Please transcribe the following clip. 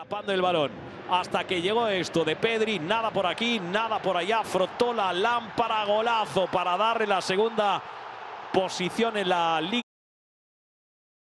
Atrapando el balón. Hasta que llegó esto de Pedri. Nada por aquí, nada por allá. Frotó la lámpara. Golazo para darle la segunda posición en la liga.